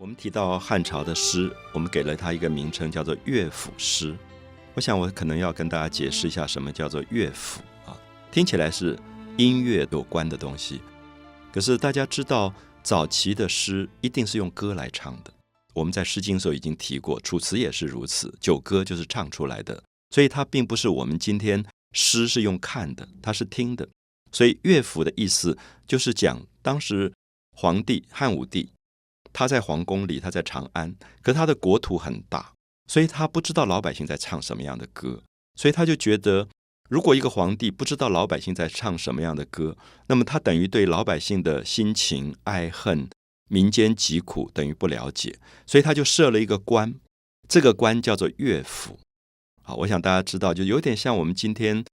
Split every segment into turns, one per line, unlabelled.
我们提到汉朝的诗，我们给了它一个名称，叫做乐府诗。我想，我可能要跟大家解释一下，什么叫做乐府啊？听起来是音乐有关的东西。可是大家知道，早期的诗一定是用歌来唱的。我们在《诗经》时候已经提过，《楚辞》也是如此，九歌就是唱出来的。所以它并不是我们今天诗是用看的，它是听的。所以乐府的意思就是讲当时皇帝汉武帝。他在皇宫里，他在长安，可他的国土很大，所以他不知道老百姓在唱什么样的歌，所以他就觉得，如果一个皇帝不知道老百姓在唱什么样的歌，那么他等于对老百姓的心情、爱恨、民间疾苦等于不了解，所以他就设了一个官，这个官叫做乐府。好，我想大家知道，就有点像我们今天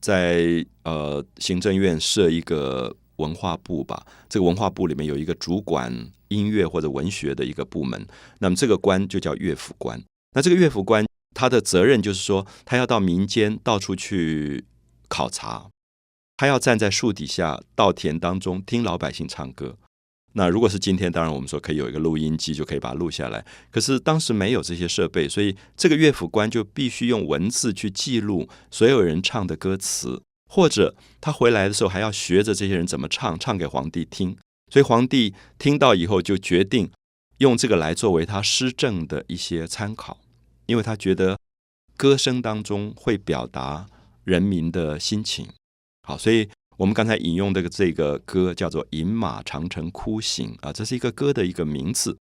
在呃行政院设一个文化部吧，这个文化部里面有一个主管。音乐或者文学的一个部门，那么这个官就叫乐府官。那这个乐府官，他的责任就是说，他要到民间到处去考察，他要站在树底下、稻田当中听老百姓唱歌。那如果是今天，当然我们说可以有一个录音机，就可以把它录下来。可是当时没有这些设备，所以这个乐府官就必须用文字去记录所有人唱的歌词，或者他回来的时候还要学着这些人怎么唱，唱给皇帝听。所以皇帝听到以后，就决定用这个来作为他施政的一些参考，因为他觉得歌声当中会表达人民的心情。好，所以我们刚才引用的这个歌叫做《饮马长城哭行》啊，这是一个歌的一个名字。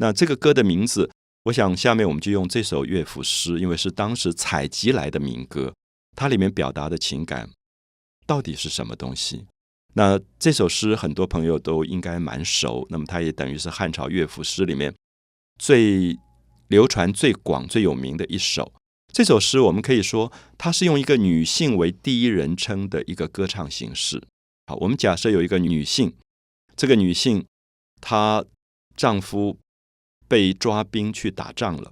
那这个歌的名字，我想下面我们就用这首乐府诗，因为是当时采集来的民歌，它里面表达的情感到底是什么东西？那这首诗很多朋友都应该蛮熟，那么它也等于是汉朝乐府诗里面最流传最广、最有名的一首。这首诗我们可以说，它是用一个女性为第一人称的一个歌唱形式。好，我们假设有一个女性，这个女性她丈夫被抓兵去打仗了。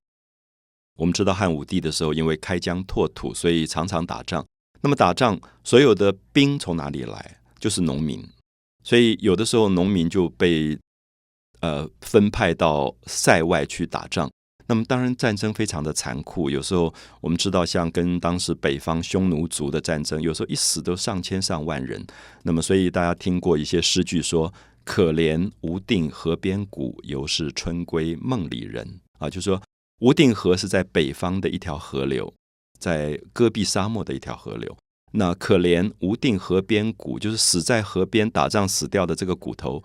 我们知道汉武帝的时候，因为开疆拓土，所以常常打仗。那么打仗，所有的兵从哪里来？就是农民，所以有的时候农民就被呃分派到塞外去打仗。那么当然战争非常的残酷，有时候我们知道像跟当时北方匈奴族的战争，有时候一死都上千上万人。那么所以大家听过一些诗句说：“可怜无定河边骨，犹是春归梦里人。”啊，就说无定河是在北方的一条河流，在戈壁沙漠的一条河流。那可怜无定河边骨，就是死在河边打仗死掉的这个骨头，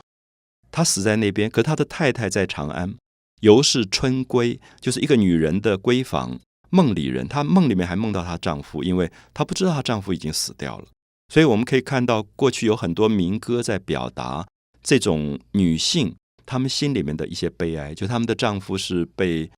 他死在那边，可他的太太在长安，犹是春归，就是一个女人的闺房，梦里人，她梦里面还梦到她丈夫，因为她不知道她丈夫已经死掉了，所以我们可以看到过去有很多民歌在表达这种女性她们心里面的一些悲哀，就她们的丈夫是被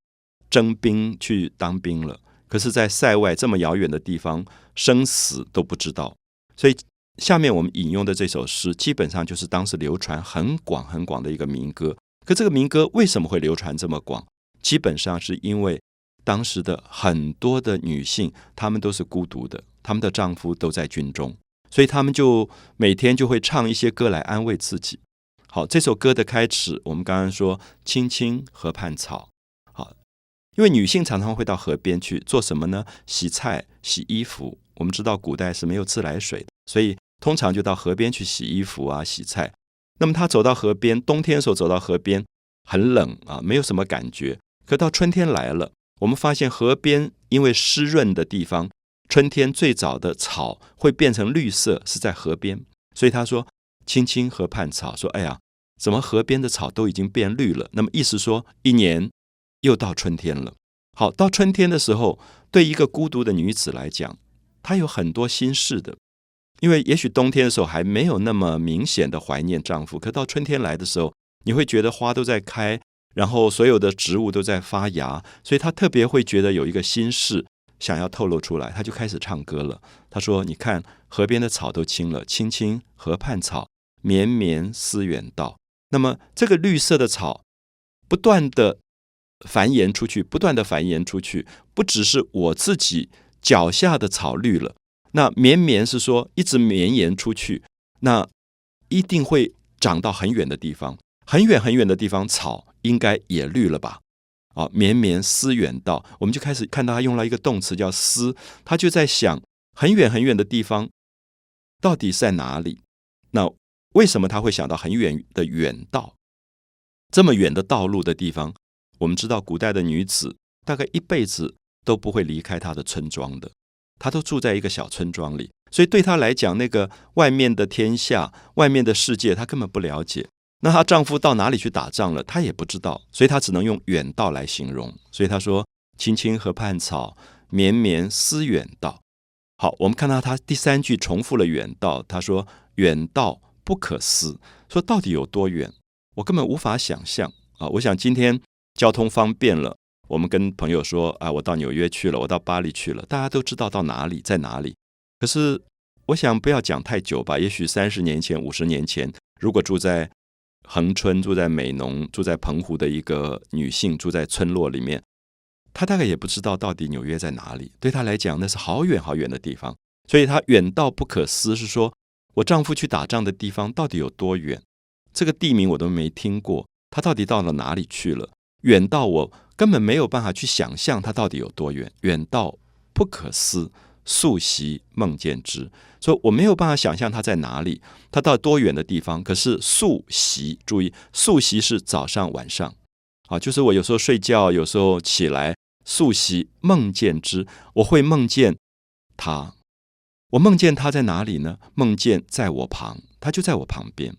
征兵去当兵了。可是，在塞外这么遥远的地方，生死都不知道。所以，下面我们引用的这首诗，基本上就是当时流传很广很广的一个民歌。可这个民歌为什么会流传这么广？基本上是因为当时的很多的女性，她们都是孤独的，她们的丈夫都在军中，所以她们就每天就会唱一些歌来安慰自己。好，这首歌的开始，我们刚刚说“青青河畔草”。因为女性常常会到河边去做什么呢？洗菜、洗衣服。我们知道古代是没有自来水的，所以通常就到河边去洗衣服啊、洗菜。那么她走到河边，冬天的时候走到河边很冷啊，没有什么感觉。可到春天来了，我们发现河边因为湿润的地方，春天最早的草会变成绿色，是在河边。所以他说：“青青河畔草。”说：“哎呀，怎么河边的草都已经变绿了？”那么意思说，一年。又到春天了。好，到春天的时候，对一个孤独的女子来讲，她有很多心事的。因为也许冬天的时候还没有那么明显的怀念丈夫，可到春天来的时候，你会觉得花都在开，然后所有的植物都在发芽，所以她特别会觉得有一个心事想要透露出来，她就开始唱歌了。她说：“你看，河边的草都青了，青青河畔草，绵绵思远道。”那么这个绿色的草不断的。繁衍出去，不断的繁衍出去，不只是我自己脚下的草绿了，那绵绵是说一直绵延出去，那一定会长到很远的地方，很远很远的地方，草应该也绿了吧？啊，绵绵思远道，我们就开始看到他用了一个动词叫思，他就在想很远很远的地方到底在哪里？那为什么他会想到很远的远道？这么远的道路的地方，我们知道古代的女子大概一辈子都不会离开她的村庄的，她都住在一个小村庄里，所以对她来讲，那个外面的天下、外面的世界，她根本不了解。那她丈夫到哪里去打仗了？她也不知道，所以她只能用远道来形容。所以她说：“青青河畔草，绵绵思远道。”好，我们看到她第三句重复了远道。她说：“远道不可思。”说到底有多远？我根本无法想象啊！我想今天交通方便了，我们跟朋友说：“啊，我到纽约去了，我到巴黎去了。”大家都知道到哪里，在哪里。可是我想不要讲太久吧。也许三十年前、五十年前，如果住在恒春住在美浓，住在澎湖的一个女性住在村落里面，她大概也不知道到底纽约在哪里。对她来讲，那是好远好远的地方，所以她远到不可思。是说我丈夫去打仗的地方到底有多远？这个地名我都没听过，他到底到了哪里去了？远到我根本没有办法去想象它到底有多远，远到不可思。宿席梦见之，说我没有办法想象它在哪里，它到多远的地方。可是宿席，注意宿席是早上晚上，啊，就是我有时候睡觉，有时候起来宿席梦见之，我会梦见他。我梦见他在哪里呢？梦见在我旁，他就在我旁边。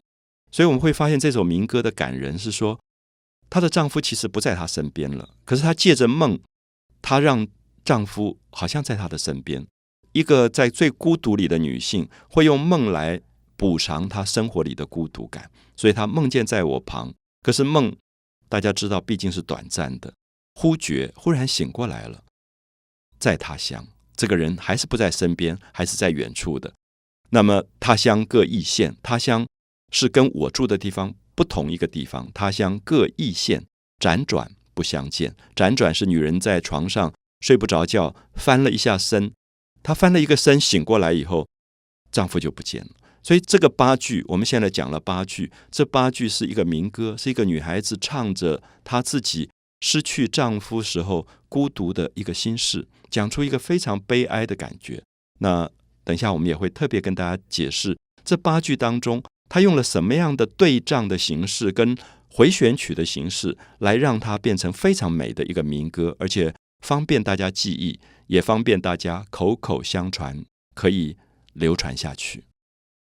所以我们会发现这首民歌的感人是说，她的丈夫其实不在她身边了，可是她借着梦，她让丈夫好像在她的身边。一个在最孤独里的女性，会用梦来补偿她生活里的孤独感，所以她梦见在我旁。可是梦，大家知道毕竟是短暂的，忽觉忽然醒过来了，在他乡，这个人还是不在身边，还是在远处的。那么他乡各异县，他乡是跟我住的地方不同一个地方，他乡各异县，辗转不相见。辗转是女人在床上睡不着觉，翻了一下身。她翻了一个身，醒过来以后，丈夫就不见了。所以这个八句，我们现在讲了八句。这八句是一个民歌，是一个女孩子唱着她自己失去丈夫时候孤独的一个心事，讲出一个非常悲哀的感觉。那等一下我们也会特别跟大家解释这八句当中，他用了什么样的对仗的形式跟回旋曲的形式，来让它变成非常美的一个民歌，而且方便大家记忆。也方便大家口口相传，可以流传下去。